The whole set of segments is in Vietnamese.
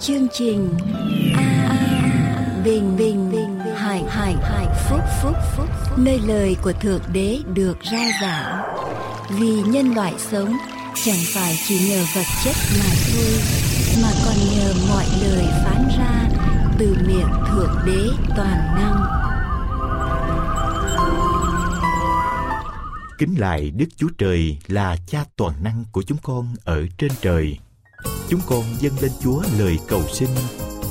chương trình a bình bình bình hải hải hải phúc phúc phúc. Nơi lời của thượng đế được ra giảng. Vì nhân loại sống, chẳng phải chỉ nhờ vật chất mà thôi, mà còn nhờ mọi lời phán ra từ miệng thượng đế toàn năng. Kính lại Đức Chúa Trời là cha toàn năng của chúng con ở trên trời. Chúng con dâng lên Chúa lời cầu xin,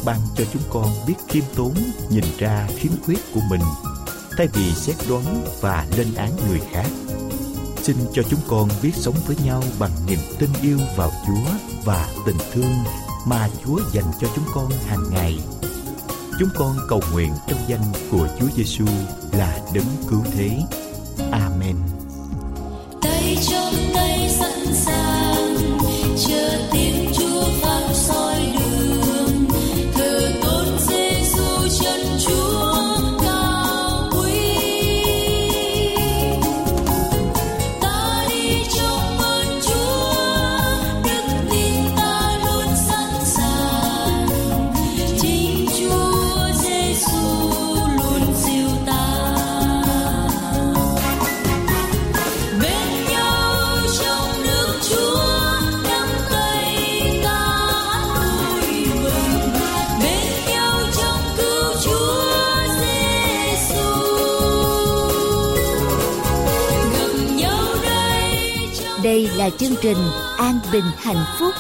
ban cho chúng con biết khiêm tốn nhìn ra khiếm khuyết của mình, thay vì xét đoán và lên án người khác. Xin cho chúng con biết sống với nhau bằng niềm tin yêu vào Chúa và tình thương mà Chúa dành cho chúng con hàng ngày. Chúng con cầu nguyện trong danh của Chúa Giêsu là đấng cứu thế. Đây là chương trình an bình hạnh phúc.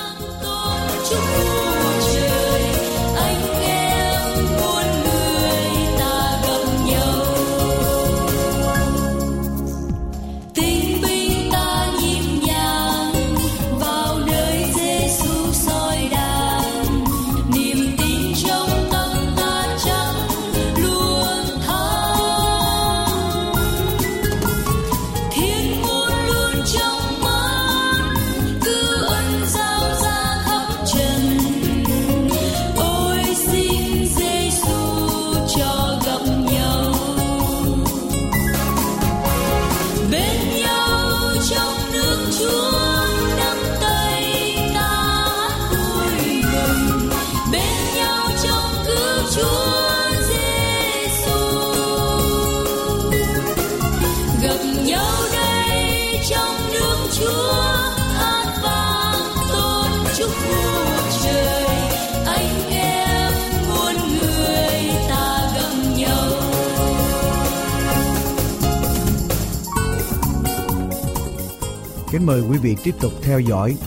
Kính mời quý vị tiếp tục theo dõi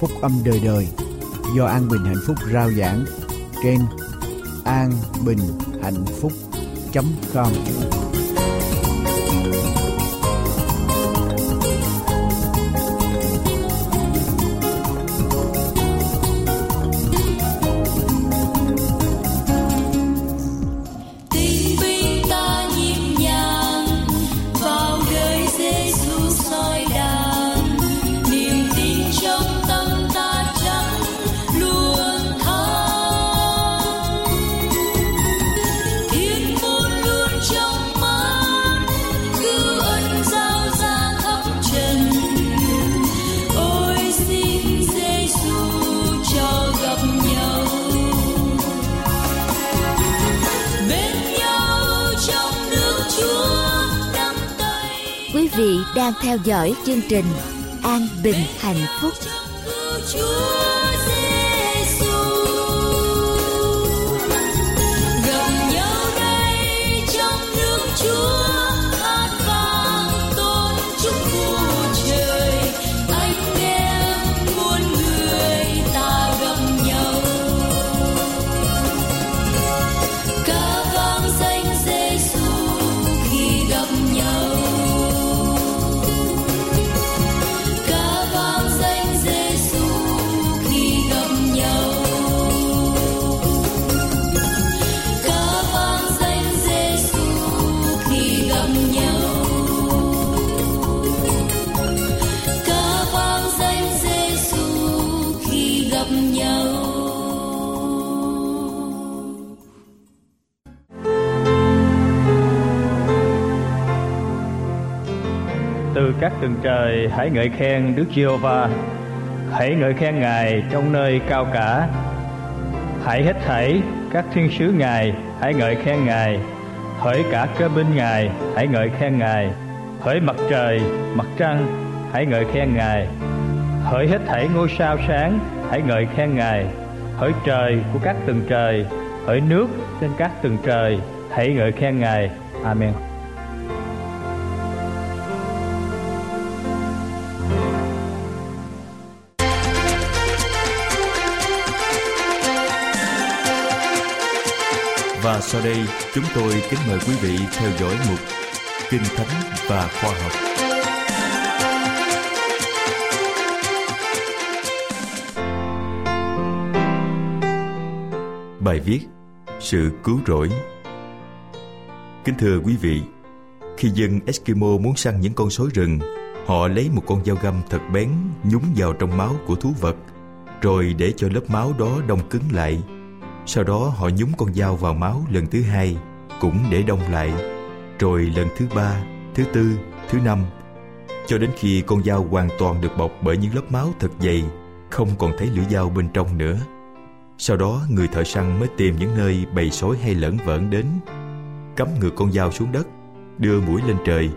Phúc âm đời đời do An Bình Hạnh Phúc rao giảng trên an bình hạnh phúc com. Đang theo dõi chương trình an bình hạnh phúc. Chúa các tầng trời, hãy ngợi khen Đức Giê-hô-va. Hãy ngợi khen Ngài trong nơi cao cả. Hãy hết thảy các thiên sứ ngài, hãy ngợi khen ngài. Hỡi cả cơ binh ngài, hãy ngợi khen ngài. Hỡi mặt trời, mặt trăng, hãy ngợi khen ngài. Hỡi hết thảy ngôi sao sáng, hãy ngợi khen ngài. Hỡi trời của các tầng trời, hỡi nước trên các tầng trời, hãy ngợi khen ngài. Amen. Sau đây chúng tôi kính mời quý vị theo dõi mục Kinh Thánh và Khoa học. Bài viết Sự cứu rỗi Kính thưa quý vị, khi dân Eskimo muốn săn những con sói rừng, họ lấy một con dao găm thật bén nhúng vào trong máu của thú vật, rồi để cho lớp máu đó đông cứng lại sau đó họ nhúng con dao vào máu lần thứ hai Cũng để đông lại. Rồi lần thứ ba, thứ tư, thứ năm Cho đến khi con dao hoàn toàn được bọc bởi những lớp máu thật dày Không còn thấy lưỡi dao bên trong nữa. Sau đó người thợ săn mới tìm những nơi bầy sói hay lẫn vẩn đến Cắm ngược con dao xuống đất Đưa mũi lên trời.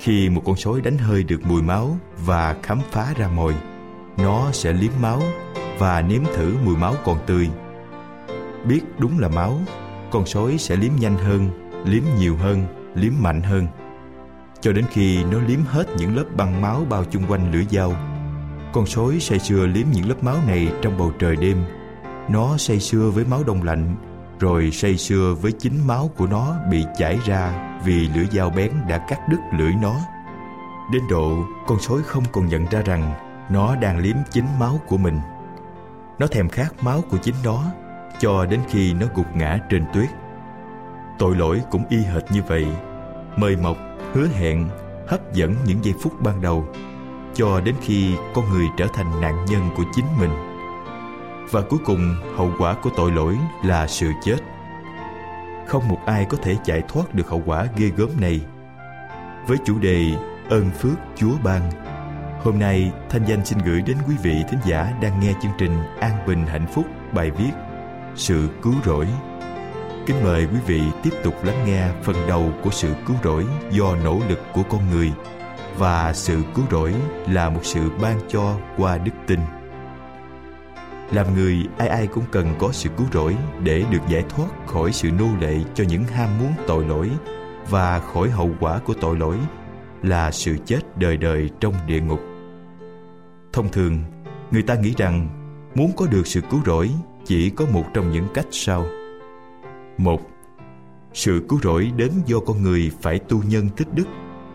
Khi một con sói đánh hơi được mùi máu Và khám phá ra mồi Nó sẽ liếm máu Và nếm thử mùi máu còn tươi biết đúng là máu, con sói sẽ liếm nhanh hơn, liếm nhiều hơn, liếm mạnh hơn. Cho đến khi nó liếm hết những lớp băng máu bao chung quanh lưỡi dao, con sói say sưa liếm những lớp máu này trong bầu trời đêm. Nó say sưa với máu đông lạnh, rồi say sưa với chính máu của nó bị chảy ra vì lưỡi dao bén đã cắt đứt lưỡi nó. Đến độ con sói không còn nhận ra rằng nó đang liếm chính máu của mình. Nó thèm khát máu của chính nó cho đến khi nó gục ngã trên tuyết. Tội lỗi cũng y hệt như vậy, mời mọc, hứa hẹn, hấp dẫn những giây phút ban đầu, cho đến khi con người trở thành nạn nhân của chính mình. Và cuối cùng, hậu quả của tội lỗi là sự chết. Không một ai có thể chạy thoát được hậu quả ghê gớm này. Với chủ đề ơn phước Chúa ban, hôm nay Thanh Danh xin gửi đến quý vị thính giả đang nghe chương trình An Bình Hạnh Phúc bài viết sự cứu rỗi. Kính mời quý vị tiếp tục lắng nghe phần đầu của sự cứu rỗi do nỗ lực của con người và sự cứu rỗi là một sự ban cho qua đức tin. Làm người, ai ai cũng cần có sự cứu rỗi để được giải thoát khỏi sự nô lệ cho những ham muốn tội lỗi và khỏi hậu quả của tội lỗi là sự chết đời đời trong địa ngục. Thông thường, người ta nghĩ rằng muốn có được sự cứu rỗi chỉ có một trong những cách sau. Một, sự cứu rỗi đến do con người phải tu nhân tích đức,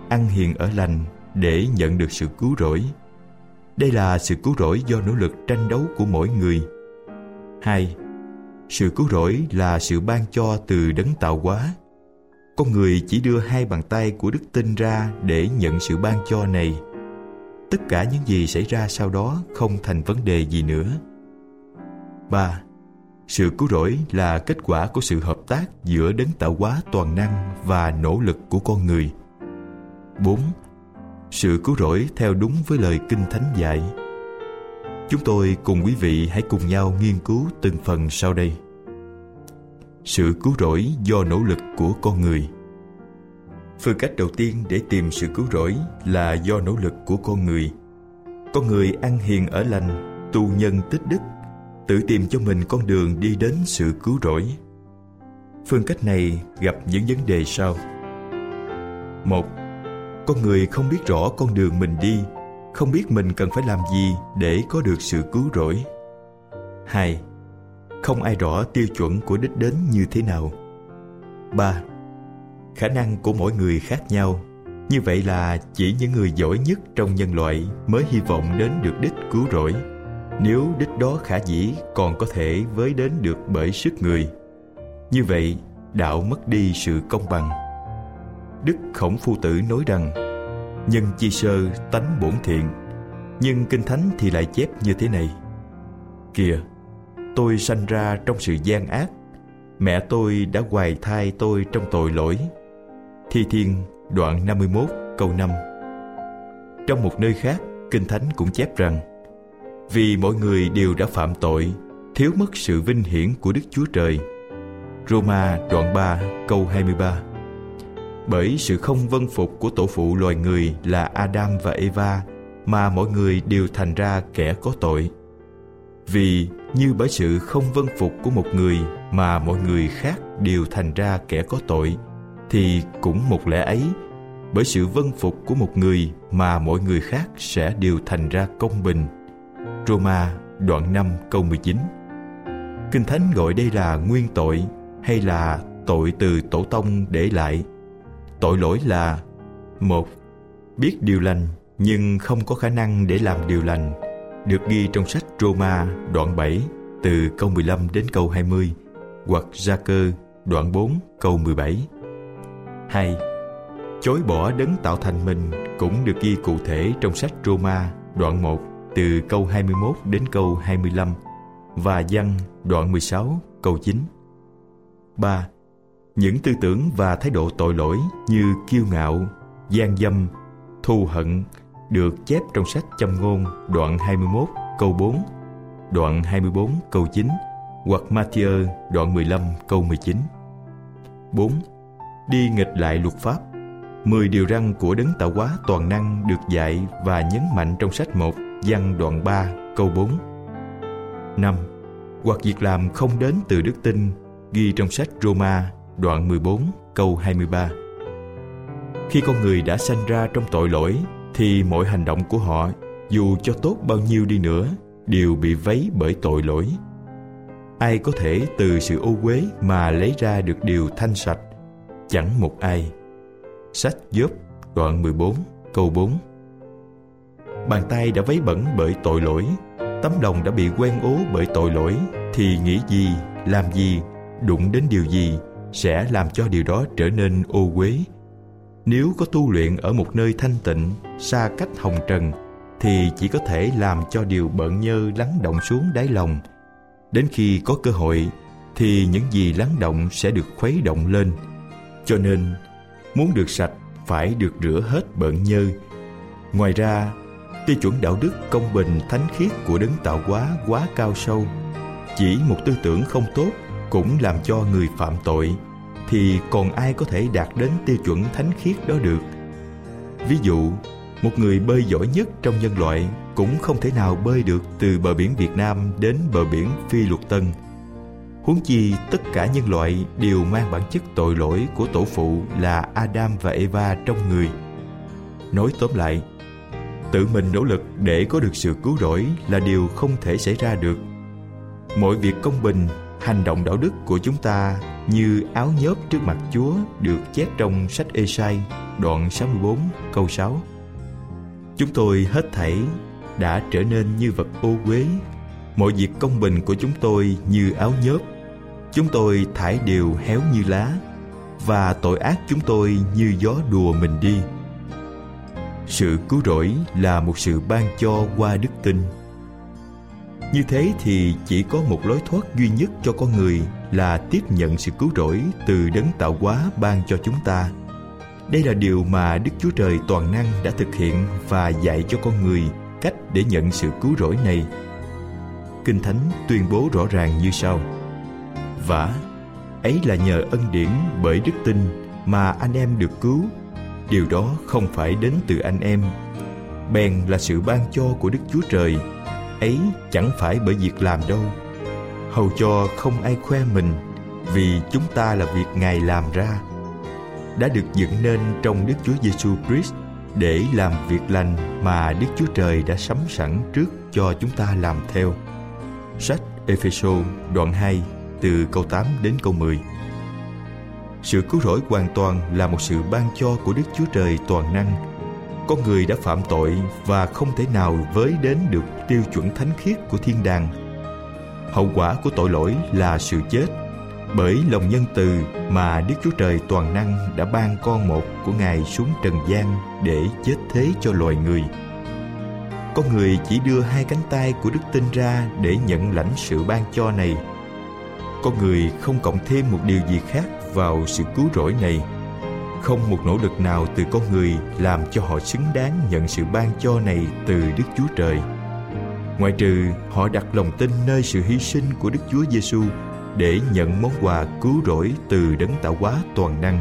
ăn hiền ở lành để nhận được sự cứu rỗi. Đây là sự cứu rỗi do nỗ lực tranh đấu của mỗi người. Hai, sự cứu rỗi là sự ban cho từ đấng tạo hóa. Con người chỉ đưa hai bàn tay của đức tin ra để nhận sự ban cho này. Tất cả những gì xảy ra sau đó không thành vấn đề gì nữa. 3. Sự cứu rỗi là kết quả của sự hợp tác giữa đấng tạo hóa toàn năng và nỗ lực của con người. 4. Sự cứu rỗi theo đúng với lời Kinh Thánh dạy. Chúng tôi cùng quý vị hãy cùng nhau nghiên cứu từng phần sau đây. Sự cứu rỗi do nỗ lực của con người. Phương cách đầu tiên để tìm sự cứu rỗi là do nỗ lực của con người. Con người ăn hiền ở lành, tu nhân tích đức tự tìm cho mình con đường đi đến sự cứu rỗi. Phương cách này gặp những vấn đề sau. Một, con người không biết rõ con đường mình đi, không biết mình cần phải làm gì để có được sự cứu rỗi. Hai, không ai rõ tiêu chuẩn của đích đến như thế nào. Ba, khả năng của mỗi người khác nhau, như vậy là chỉ những người giỏi nhất trong nhân loại mới hy vọng đến được đích cứu rỗi nếu đích đó khả dĩ còn có thể với đến được bởi sức người, như vậy đạo mất đi sự công bằng. Đức khổng phu tử nói rằng, nhân chi sơ tánh bổn thiện, nhưng kinh thánh thì lại chép như thế này. Kìa, tôi sanh ra trong sự gian ác, mẹ tôi đã hoài thai tôi trong tội lỗi. Thi thiên, đoạn 51 câu 5 trong một nơi khác, kinh thánh cũng chép rằng vì mọi người đều đã phạm tội thiếu mất sự vinh hiển của Đức Chúa Trời. Roma đoạn 3 câu 23 Bởi sự không vân phục của tổ phụ loài người là Adam và Eva mà mọi người đều thành ra kẻ có tội. Vì như bởi sự không vân phục của một người mà mọi người khác đều thành ra kẻ có tội, thì cũng một lẽ ấy, bởi sự vân phục của một người mà mọi người khác sẽ đều thành ra công bình. Roma, đoạn 5 câu 19 Kinh Thánh gọi đây là nguyên tội hay là tội từ tổ tông để lại. Tội lỗi là, một, Biết điều lành nhưng không có khả năng để làm điều lành, được ghi trong sách Roma, đoạn 7 từ câu 15 đến câu 20 hoặc Gia Cơ, đoạn 4 câu 17. 2. Chối bỏ đấng tạo thành mình cũng được ghi cụ thể trong sách Roma, đoạn 1 từ câu 21 đến câu 25 và văn đoạn 16 câu 9. 3. Những tư tưởng và thái độ tội lỗi như kiêu ngạo, gian dâm, thù hận được chép trong sách châm ngôn đoạn 21 câu 4, đoạn 24 câu 9 hoặc Matthew đoạn 15 câu 19. 4. Đi nghịch lại luật pháp Mười điều răn của đấng tạo hóa toàn năng được dạy và nhấn mạnh trong sách 1 văn đoạn 3 câu 4. 5. Hoặc việc làm không đến từ đức tin, ghi trong sách Roma, đoạn 14 câu 23. Khi con người đã sanh ra trong tội lỗi, thì mọi hành động của họ, dù cho tốt bao nhiêu đi nữa, đều bị vấy bởi tội lỗi. Ai có thể từ sự ô uế mà lấy ra được điều thanh sạch? Chẳng một ai. Sách Gióp đoạn 14 câu 4 Bàn tay đã vấy bẩn bởi tội lỗi. Tấm lòng đã bị quen ố bởi tội lỗi. Thì nghĩ gì, làm gì, đụng đến điều gì Sẽ làm cho điều đó trở nên ô uế. Nếu có tu luyện ở một nơi thanh tịnh Xa cách hồng trần Thì chỉ có thể làm cho điều bận nhơ lắng động xuống đáy lòng. Đến khi có cơ hội Thì những gì lắng động sẽ được khuấy động lên. Cho nên muốn được sạch phải được rửa hết bận nhơ. Ngoài ra tiêu chuẩn đạo đức công bình thánh khiết của đấng tạo hóa quá cao sâu. Chỉ một tư tưởng không tốt cũng làm cho người phạm tội thì còn ai có thể đạt đến tiêu chuẩn thánh khiết đó được? Ví dụ một người bơi giỏi nhất trong nhân loại cũng không thể nào bơi được từ bờ biển việt nam đến bờ biển phi luật tân. Huống chi tất cả nhân loại đều mang bản chất tội lỗi của tổ phụ là Adam và Eva trong người. Nói tóm lại, tự mình nỗ lực để có được sự cứu rỗi là điều không thể xảy ra được. Mọi việc công bình, hành động đạo đức của chúng ta như áo nhớp trước mặt Chúa được chép trong sách Esai đoạn 64 câu 6. Chúng tôi hết thảy đã trở nên như vật ô uế mọi việc công bình của chúng tôi như áo nhớp chúng tôi thải đều héo như lá và tội ác chúng tôi như gió đùa mình đi sự cứu rỗi là một sự ban cho qua đức tin. Như thế thì chỉ có một lối thoát duy nhất cho con người là tiếp nhận sự cứu rỗi từ đấng tạo hóa ban cho chúng ta. Đây là điều mà đức chúa trời toàn năng đã thực hiện và dạy cho con người cách để nhận sự cứu rỗi này. Kinh thánh tuyên bố rõ ràng như sau. Vả, ấy là nhờ ân điển bởi đức tin mà anh em được cứu điều đó không phải đến từ anh em. Bèn là sự ban cho của đức chúa trời. Ấy chẳng phải bởi việc làm đâu. Hầu cho không ai khoe mình, vì chúng ta là việc ngài làm ra. Đã được dựng nên trong đức chúa giêsu christ để làm việc lành mà đức chúa trời đã sắm sẵn trước cho chúng ta làm theo. Sách epheso đoạn 2 từ câu 8 đến câu 10. Sự cứu rỗi hoàn toàn là một sự ban cho của Đức Chúa Trời toàn năng. Con người đã phạm tội và không thể nào với đến được tiêu chuẩn thánh khiết của thiên đàng. Hậu quả của tội lỗi là sự chết. Bởi lòng nhân từ mà Đức Chúa Trời toàn năng đã ban con một của Ngài xuống trần gian để chết thế cho loài người. Con người chỉ đưa hai cánh tay của đức tin ra để nhận lãnh sự ban cho này – con người không cộng thêm một điều gì khác vào sự cứu rỗi này không một nỗ lực nào từ con người làm cho họ xứng đáng nhận sự ban cho này từ đức chúa trời ngoại trừ, họ đặt lòng tin nơi sự hy sinh của Đức Chúa Giêsu để nhận món quà cứu rỗi từ đấng tạo hóa toàn năng.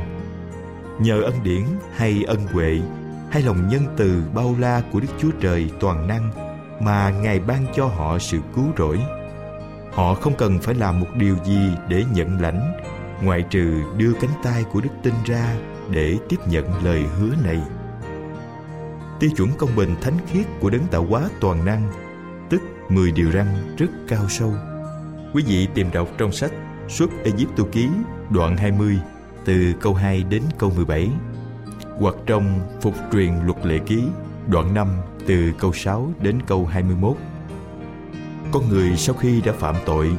Nhờ ân điển hay ân huệ hay lòng nhân từ bao la của Đức Chúa Trời toàn năng mà Ngài ban cho họ sự cứu rỗi. Họ không cần phải làm một điều gì để nhận lãnh ngoại trừ đưa cánh tay của đức tin ra để tiếp nhận lời hứa này. Tiêu chuẩn công bình thánh khiết của đấng tạo hóa toàn năng, tức 10 điều răn rất cao sâu. Quý vị tìm đọc trong sách Xuất Egypto ký đoạn 20 từ câu 2 đến câu 17 hoặc trong Phục truyền luật lệ ký đoạn 5 từ câu 6 đến câu 21. Con người sau khi đã phạm tội,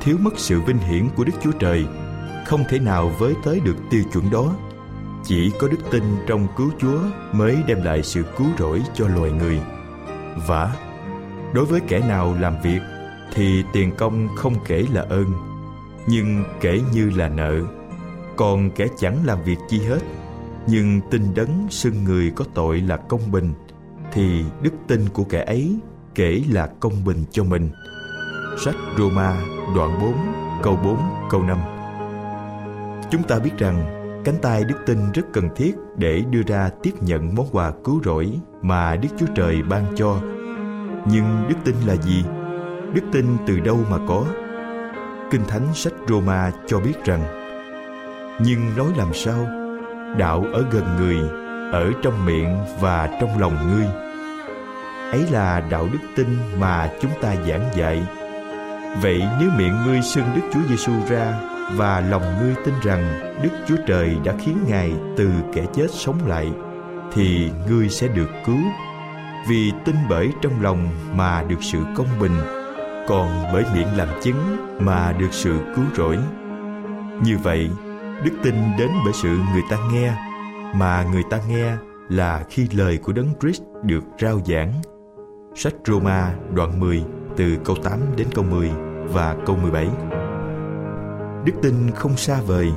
thiếu mất sự vinh hiển của Đức Chúa Trời, không thể nào với tới được tiêu chuẩn đó. Chỉ có đức tin trong cứu Chúa mới đem lại sự cứu rỗi cho loài người. Và đối với kẻ nào làm việc thì tiền công không kể là ơn, nhưng kể như là nợ. Còn kẻ chẳng làm việc chi hết, nhưng tin đấng xưng người có tội là công bình, thì đức tin của kẻ ấy kể là công bình cho mình. Sách Roma đoạn 4 câu 4 câu 5 Chúng ta biết rằng cánh tay đức tin rất cần thiết để đưa ra tiếp nhận món quà cứu rỗi mà Đức Chúa Trời ban cho. Nhưng đức tin là gì? Đức tin từ đâu mà có? Kinh Thánh sách Roma cho biết rằng Nhưng nói làm sao? Đạo ở gần người, ở trong miệng và trong lòng ngươi ấy là đạo đức tin mà chúng ta giảng dạy vậy nếu miệng ngươi xưng đức chúa giêsu ra và lòng ngươi tin rằng đức chúa trời đã khiến ngài từ kẻ chết sống lại, thì ngươi sẽ được cứu. Vì tin bởi trong lòng mà được sự công bình, còn bởi miệng làm chứng mà được sự cứu rỗi. Như vậy, đức tin đến bởi sự người ta nghe, mà người ta nghe là khi lời của đấng Christ được rao giảng. Sách Roma đoạn 10 từ câu 8 đến câu 10 và câu 17. Đức tin không xa vời,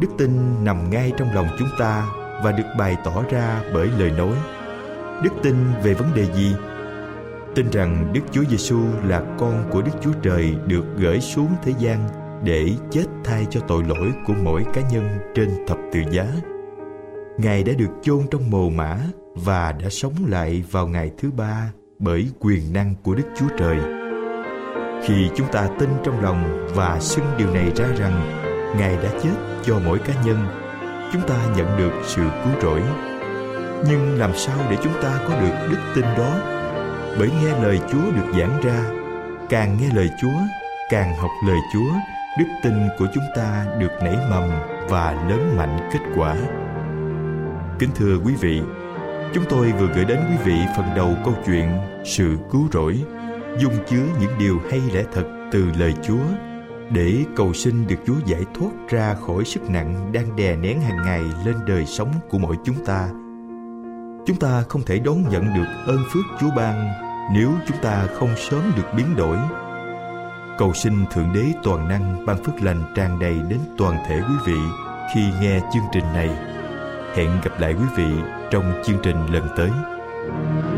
đức tin nằm ngay trong lòng chúng ta và được bày tỏ ra bởi lời nói. Đức tin về vấn đề gì? Tin rằng Đức Chúa Giêsu là con của Đức Chúa Trời được gửi xuống thế gian để chết thay cho tội lỗi của mỗi cá nhân trên thập tự giá. Ngài đã được chôn trong mồ mã và đã sống lại vào ngày thứ ba bởi quyền năng của Đức Chúa Trời. Khi chúng ta tin trong lòng và xưng điều này ra rằng Ngài đã chết cho mỗi cá nhân, chúng ta nhận được sự cứu rỗi. Nhưng làm sao để chúng ta có được đức tin đó? Bởi nghe lời Chúa được giảng ra, càng nghe lời Chúa, càng học lời Chúa, đức tin của chúng ta được nảy mầm và lớn mạnh kết quả. Kính thưa quý vị, Chúng tôi vừa gửi đến quý vị phần đầu câu chuyện Sự cứu rỗi dung chứa những điều hay lẽ thật từ lời Chúa, để cầu xin được Chúa giải thoát ra khỏi sức nặng đang đè nén hàng ngày lên đời sống của mỗi chúng ta. Chúng ta không thể đón nhận được ơn phước Chúa ban nếu chúng ta không sớm được biến đổi. Cầu xin Thượng Đế toàn năng ban phước lành tràn đầy đến toàn thể quý vị khi nghe chương trình này. Hẹn gặp lại quý vị trong chương trình lần tới. Kính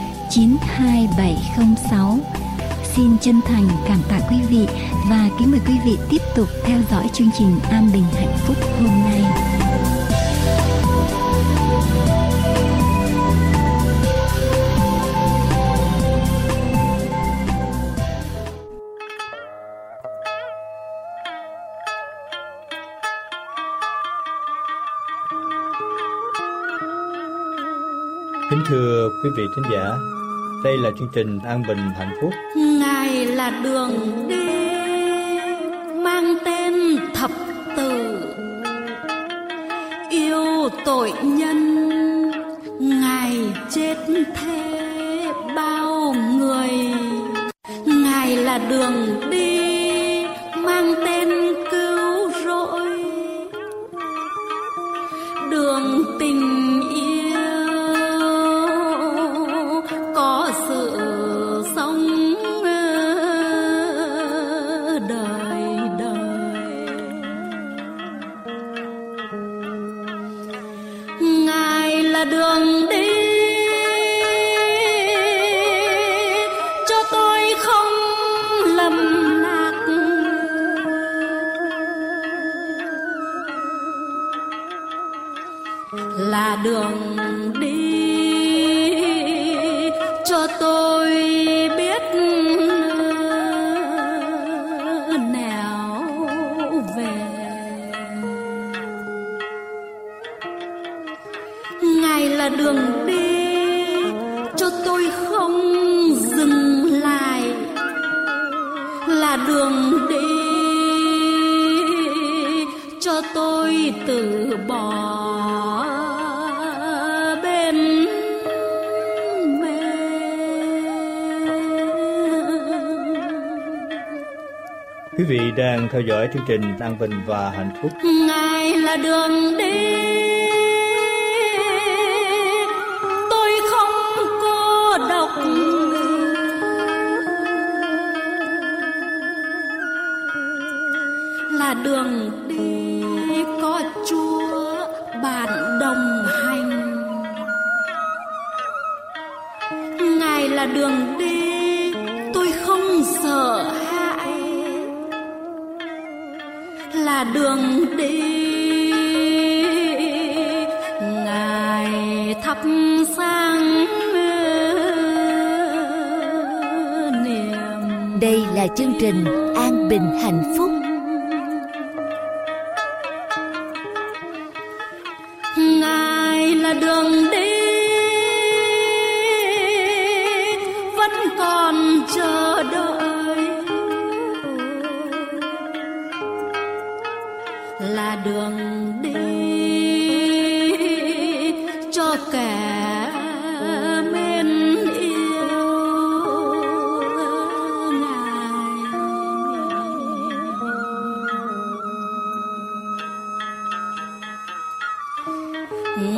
92706 Xin chân thành cảm tạ quý vị và kính mời quý vị tiếp tục theo dõi chương trình An Bình Hạnh Phúc hôm nay. Kính thưa quý vị thính giả, đây là chương trình An Bình Hạnh Phúc. ngài là đường đi mang tên thập tử yêu tội nhân, ngài chết thế bao người ngài là đường vị đang theo dõi chương trình An Bình và Hạnh Phúc. ngài là đường đi tôi không cô độc là đường là chương trình An Bình Hạnh Phúc.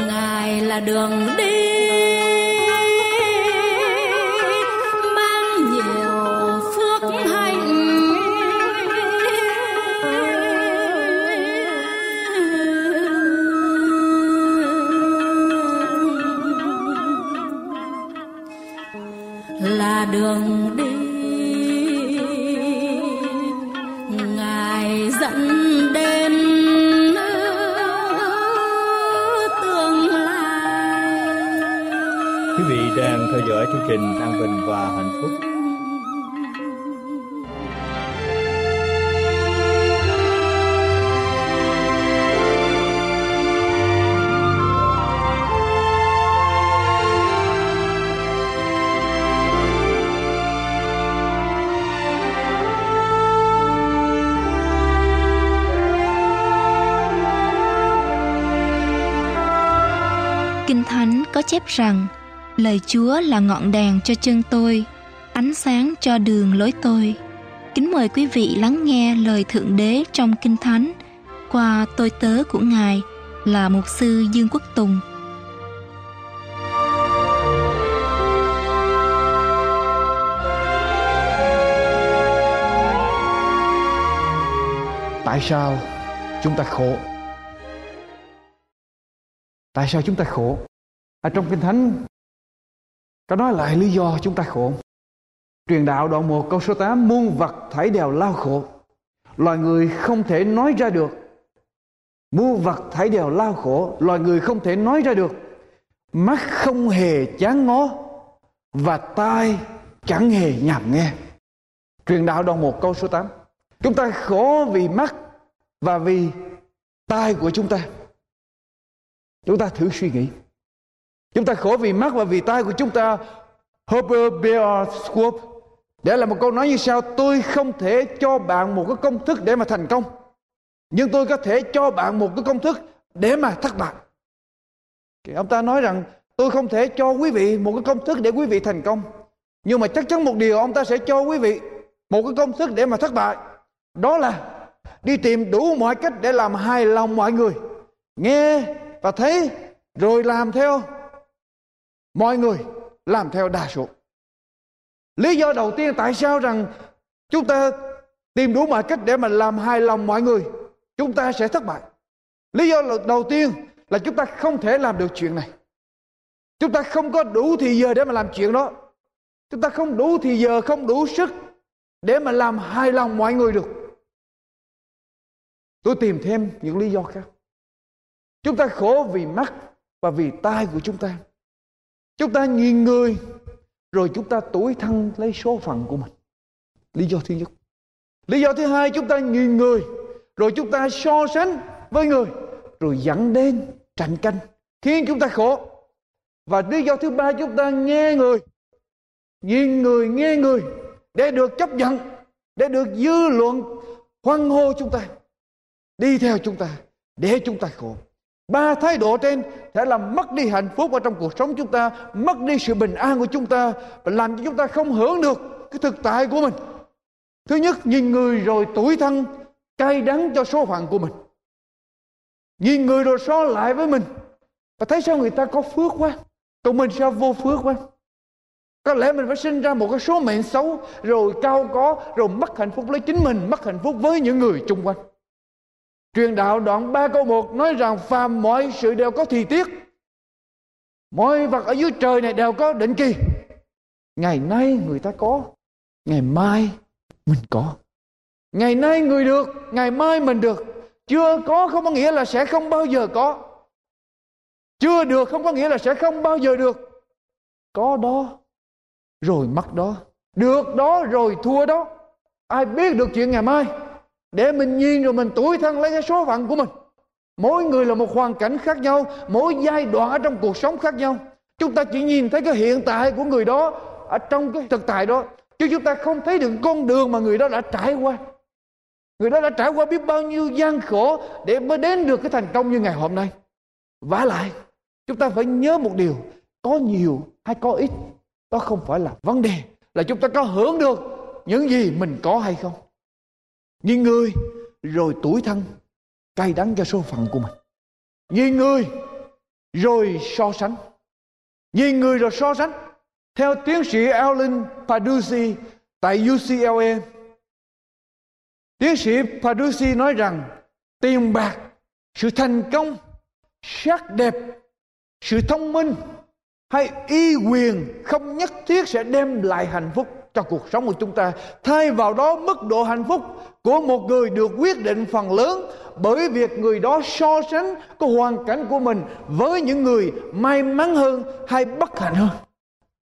Ngài là đường đi. Chép rằng Lời Chúa là ngọn đèn cho chân tôi, ánh sáng cho đường lối tôi. Kính mời quý vị lắng nghe lời Thượng Đế trong Kinh Thánh qua tôi tớ của Ngài là Mục sư Dương Quốc Tùng. Tại sao chúng ta khổ? Tại sao chúng ta khổ? Ở trong Kinh Thánh, có nói lại lý do chúng ta khổ. Truyền đạo đoạn 1 câu số 8 Muôn vật thảy đều lao khổ. Loài người không thể nói ra được. Muôn vật thảy đều lao khổ, Loài người không thể nói ra được. Mắt không hề chán ngó Và tai chẳng hề nhảm nghe. Truyền đạo đoạn 1 câu số 8 Chúng ta khổ vì mắt Và vì tai của chúng ta. Chúng ta thử suy nghĩ. Chúng ta khổ vì mắt và vì tai của chúng ta Herbert Bear Scope để là một câu nói như sau, tôi không thể cho bạn một cái công thức để mà thành công, nhưng tôi có thể cho bạn một cái công thức để mà thất bại. Thì ông ta nói rằng, tôi không thể cho quý vị một cái công thức để quý vị thành công, nhưng mà chắc chắn một điều ông ta sẽ cho quý vị một cái công thức để mà thất bại. Đó là đi tìm đủ mọi cách để làm hài lòng mọi người, nghe và thấy, rồi làm theo mọi người làm theo đa số. Lý do đầu tiên tại sao rằng chúng ta tìm đủ mọi cách để mà làm hài lòng mọi người, chúng ta sẽ thất bại. Lý do đầu tiên là chúng ta không thể làm được chuyện này. Chúng ta không có đủ thì giờ để mà làm chuyện đó. Chúng ta không đủ thì giờ không đủ sức để mà làm hài lòng mọi người được. Tôi tìm thêm những lý do khác. Chúng ta khổ vì mắt và vì tai của chúng ta chúng ta nhìn người, rồi chúng ta tuổi thân lấy số phận của mình. Lý do thứ nhất. Lý do thứ hai, chúng ta nhìn người, rồi chúng ta so sánh với người, rồi dẫn đến tranh canh, khiến chúng ta khổ. Và lý do thứ ba, chúng ta nghe người nhìn người, nghe người để được chấp nhận, để được dư luận hoan hô chúng ta, đi theo chúng ta, để chúng ta khổ ba thái độ trên sẽ làm mất đi hạnh phúc ở trong cuộc sống chúng ta, mất đi sự bình an của chúng ta, và làm cho chúng ta không hưởng được cái thực tại của mình. Thứ nhất, nhìn người rồi tuổi thân cay đắng cho số phận của mình. Nhìn người rồi so lại với mình. Và thấy sao người ta có phước quá? Còn mình sao vô phước quá? Có lẽ mình phải sinh ra một cái số mệnh xấu, rồi cao có, rồi mất hạnh phúc lấy chính mình, mất hạnh phúc với những người chung quanh. Truyền đạo đoạn 3 câu 1 nói rằng phàm mọi sự đều có thì tiết. Mọi vật ở dưới trời này đều có định kỳ. Ngày nay người ta có, ngày mai mình có. Ngày nay người được, ngày mai mình được. Chưa có không có nghĩa là sẽ không bao giờ có. Chưa được không có nghĩa là sẽ không bao giờ được. Có đó, rồi mất đó. Được đó rồi thua đó. Ai biết được chuyện ngày mai để mình nhìn rồi mình tuổi thân lấy cái số phận của mình. Mỗi người là một hoàn cảnh khác nhau, mỗi giai đoạn ở trong cuộc sống khác nhau. Chúng ta chỉ nhìn thấy cái hiện tại của người đó ở trong cái thực tại đó, chứ chúng ta không thấy được con đường mà người đó đã trải qua. Người đó đã trải qua biết bao nhiêu gian khổ để mới đến được cái thành công như ngày hôm nay. Vả lại, chúng ta phải nhớ một điều, có nhiều hay có ít, đó không phải là vấn đề, là chúng ta có hưởng được những gì mình có hay không. Nhìn người rồi tuổi thân cay đắng cho số phận của mình. Nhìn người rồi so sánh. Nhìn người rồi so sánh. Theo tiến sĩ Alan Padusi tại UCLA, tiến sĩ Padusi nói rằng tiền bạc, sự thành công, sắc đẹp, sự thông minh hay y quyền không nhất thiết sẽ đem lại hạnh phúc cho cuộc sống của chúng ta thay vào đó mức độ hạnh phúc của một người được quyết định phần lớn bởi việc người đó so sánh cái hoàn cảnh của mình với những người may mắn hơn hay bất hạnh hơn.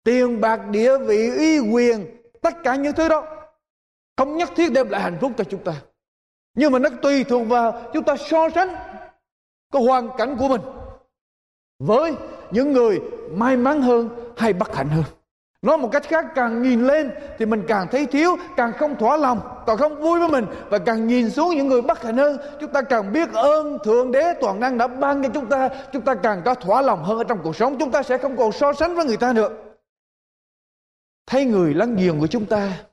Tiền bạc, địa vị, uy quyền, tất cả những thứ đó không nhất thiết đem lại hạnh phúc cho chúng ta. Nhưng mà nó tùy thuộc vào chúng ta so sánh cái hoàn cảnh của mình với những người may mắn hơn hay bất hạnh hơn nói một cách khác, càng nhìn lên thì mình càng thấy thiếu, càng không thỏa lòng, càng không vui với mình. Và càng nhìn xuống những người bất hạnh hơn chúng ta càng biết ơn thượng đế toàn năng đã ban cho chúng ta chúng ta càng có thỏa lòng hơn ở trong cuộc sống, chúng ta sẽ không còn so sánh với người ta nữa. Thấy người láng giềng của chúng ta,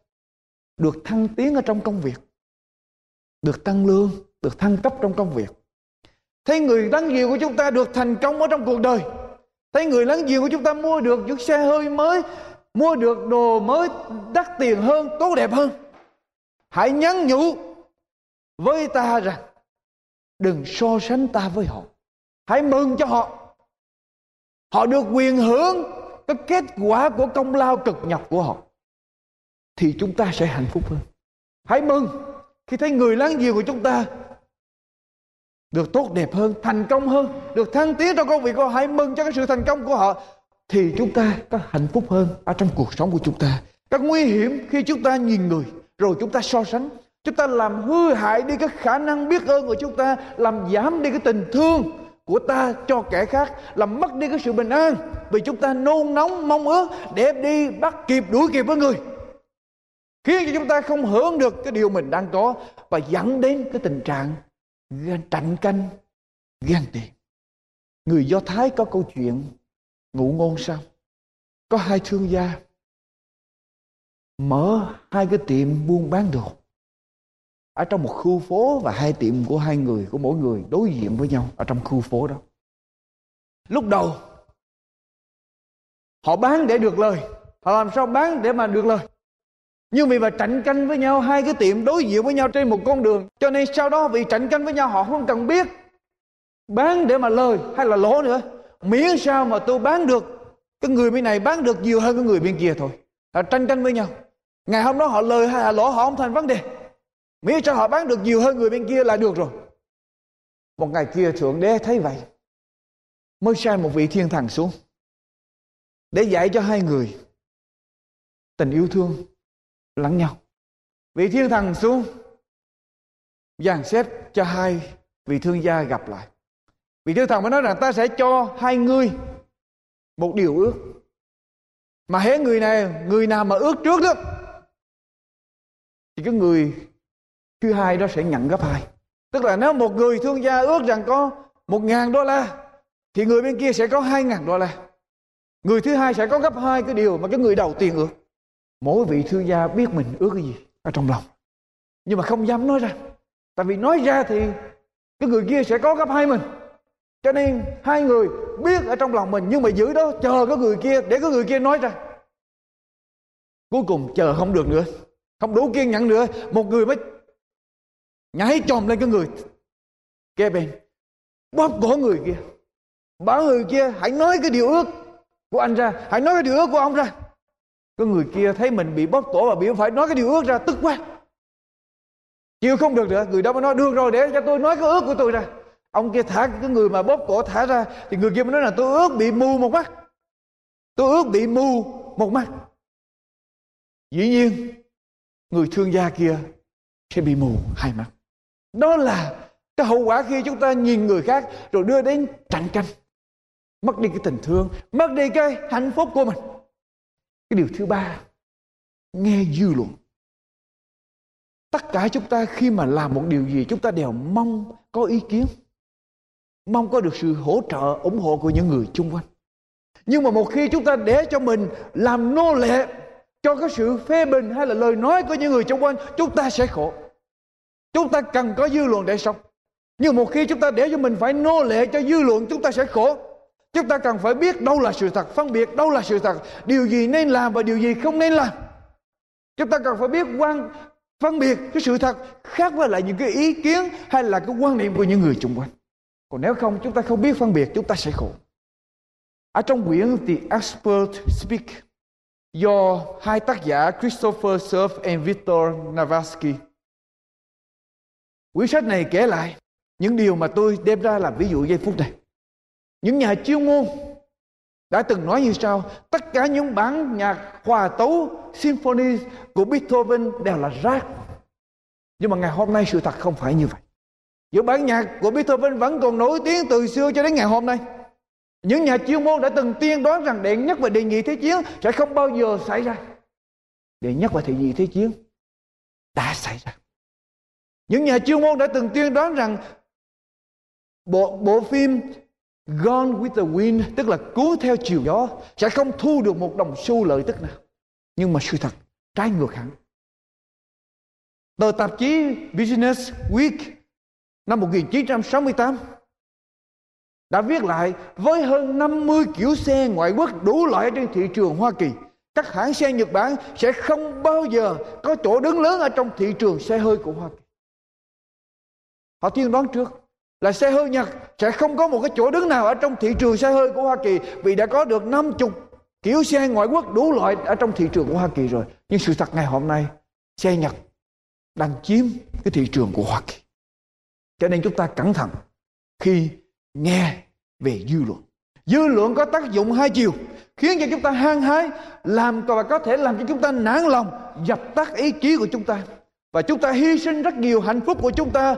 được thăng tiến ở trong công việc, được tăng lương, được thăng cấp trong công việc. Thấy người láng giềng của chúng ta được thành công ở trong cuộc đời, thấy người láng giềng của chúng ta mua được những xe hơi mới mua được đồ mới đắt tiền hơn, tốt đẹp hơn. Hãy nhắn nhủ với ta rằng, đừng so sánh ta với họ. Hãy mừng cho họ. Họ được quyền hưởng cái kết quả của công lao cực nhọc của họ, thì chúng ta sẽ hạnh phúc hơn. Hãy mừng khi thấy người láng giềng của chúng ta được tốt đẹp hơn, thành công hơn, được thăng tiến trong công việc của họ. Hãy mừng cho cái sự thành công của họ thì chúng ta có hạnh phúc hơn ở trong cuộc sống của chúng ta. Các nguy hiểm khi chúng ta nhìn người, rồi chúng ta so sánh. Chúng ta làm hư hại đi cái khả năng biết ơn của chúng ta, làm giảm đi cái tình thương của ta cho kẻ khác, làm mất đi cái sự bình an. Vì chúng ta nôn nóng, mong ước để đi bắt kịp, đuổi kịp với người. Khiến cho chúng ta không hưởng được cái điều mình đang có và dẫn đến cái tình trạng ghen tranh canh, ghen tiền người do thái có câu chuyện ngụ ngôn sao? Có hai thương gia. Mở hai cái tiệm buôn bán đồ. Ở trong một khu phố và hai tiệm của hai người, của mỗi người đối diện với nhau ở trong khu phố đó. Lúc đầu, họ bán để được lời. Họ làm sao bán để mà được lời? Nhưng vì mà cạnh tranh với nhau, hai cái tiệm đối diện với nhau trên một con đường, cho nên sau đó vì cạnh tranh với nhau, họ không cần biết bán để mà lời hay là lỗ nữa miễn sao mà tôi bán được? Cái người bên này bán được nhiều hơn cái người bên kia thôi. Họ tranh tranh với nhau. Ngày hôm đó họ lời hay là lỗ họ không thành vấn đề. Miễn sao họ bán được nhiều hơn người bên kia là được rồi. Một ngày kia thượng đế thấy vậy, mới sai một vị thiên thần xuống, để dạy cho hai người tình yêu thương lẫn nhau. Vị thiên thần xuống, dàn xếp cho hai vị thương gia gặp lại vị thiên thần mới nói rằng ta sẽ cho hai người một điều ước. Mà hễ người này, người nào mà ước trước đó, thì cái người thứ hai đó sẽ nhận gấp hai. Tức là nếu một người thương gia ước rằng có một ngàn đô la, thì người bên kia sẽ có hai ngàn đô la. Người thứ hai sẽ có gấp hai cái điều mà cái người đầu tiên ước. Mỗi vị thương gia biết mình ước cái gì ở trong lòng. Nhưng mà không dám nói ra. Tại vì nói ra thì cái người kia sẽ có gấp hai mình cho nên hai người biết ở trong lòng mình, nhưng mà giữ đó, chờ cái người kia, để cái người kia nói ra. Cuối cùng chờ không được nữa, không đủ kiên nhẫn nữa, một người mới nhảy chồm lên cái người kia bên, bóp cổ người kia. Bảo người kia, hãy nói cái điều ước của anh ra, hãy nói cái điều ước của ông ra. Cái người kia thấy mình bị bóp cổ và bị phải nói cái điều ước ra, tức quá. Chịu không được nữa, người đó mới nói, được rồi, để cho tôi nói cái ước của tôi ra ông kia thả cái người mà bóp cổ thả ra, thì người kia mới nói là tôi ước bị mù một mắt. Tôi ước bị mù một mắt. Dĩ nhiên, người thương gia kia sẽ bị mù hai mắt. Đó là cái hậu quả khi chúng ta nhìn người khác rồi đưa đến cạnh tranh mất đi cái tình thương, mất đi cái hạnh phúc của mình. Cái điều thứ ba, nghe dư luận. Tất cả chúng ta khi mà làm một điều gì, chúng ta đều mong có ý kiến mong có được sự hỗ trợ, ủng hộ của những người chung quanh. Nhưng mà một khi chúng ta để cho mình làm nô lệ cho cái sự phê bình hay là lời nói của những người chung quanh, chúng ta sẽ khổ. Chúng ta cần có dư luận để sống. Nhưng một khi chúng ta để cho mình phải nô lệ cho dư luận, chúng ta sẽ khổ. Chúng ta cần phải biết đâu là sự thật, phân biệt đâu là sự thật, điều gì nên làm và điều gì không nên làm. Chúng ta cần phải biết quan, phân biệt cái sự thật khác với lại những cái ý kiến hay là cái quan niệm của những người xung quanh còn nếu không chúng ta không biết phân biệt chúng ta sẽ khổ. Ở trong quyển The Expert Speak do hai tác giả Christopher Surf and Victor Navasky, quyển sách này kể lại những điều mà tôi đem ra làm ví dụ giây phút này. Những nhà chuyên môn đã từng nói như sau tất cả những bản nhạc hòa tấu symphony của Beethoven đều là rác. Nhưng mà ngày hôm nay sự thật không phải như vậy những bản nhạc của Beethoven vẫn còn nổi tiếng từ xưa cho đến ngày hôm nay những nhà chuyên môn đã từng tiên đoán rằng đệ nhất và đệ nhị thế chiến sẽ không bao giờ xảy ra đệ nhất và đệ nhị thế chiến đã xảy ra những nhà chuyên môn đã từng tiên đoán rằng bộ bộ phim Gone with the Wind, tức là cứu theo chiều gió, sẽ không thu được một đồng xu lợi tức nào. Nhưng mà sự thật trái ngược hẳn. Tờ tạp chí Business Week năm 1968 đã viết lại, với hơn 50 kiểu xe ngoại quốc đủ loại trên thị trường Hoa Kỳ. Các hãng xe Nhật Bản sẽ không bao giờ có chỗ đứng lớn ở trong thị trường xe hơi của Hoa Kỳ. Họ tiên đoán trước là xe hơi Nhật sẽ không có một cái chỗ đứng nào ở trong thị trường xe hơi của Hoa Kỳ vì đã có được 50 kiểu xe ngoại quốc đủ loại ở trong thị trường của Hoa Kỳ rồi. Nhưng sự thật ngày hôm nay, xe Nhật đang chiếm cái thị trường của Hoa Kỳ. Cho nên chúng ta cẩn thận khi nghe về dư luận. Dư luận có tác dụng hai chiều, khiến cho chúng ta hăng hái, làm và có thể làm cho chúng ta nản lòng, dập tắt ý chí của chúng ta. Và chúng ta hy sinh rất nhiều hạnh phúc của chúng ta.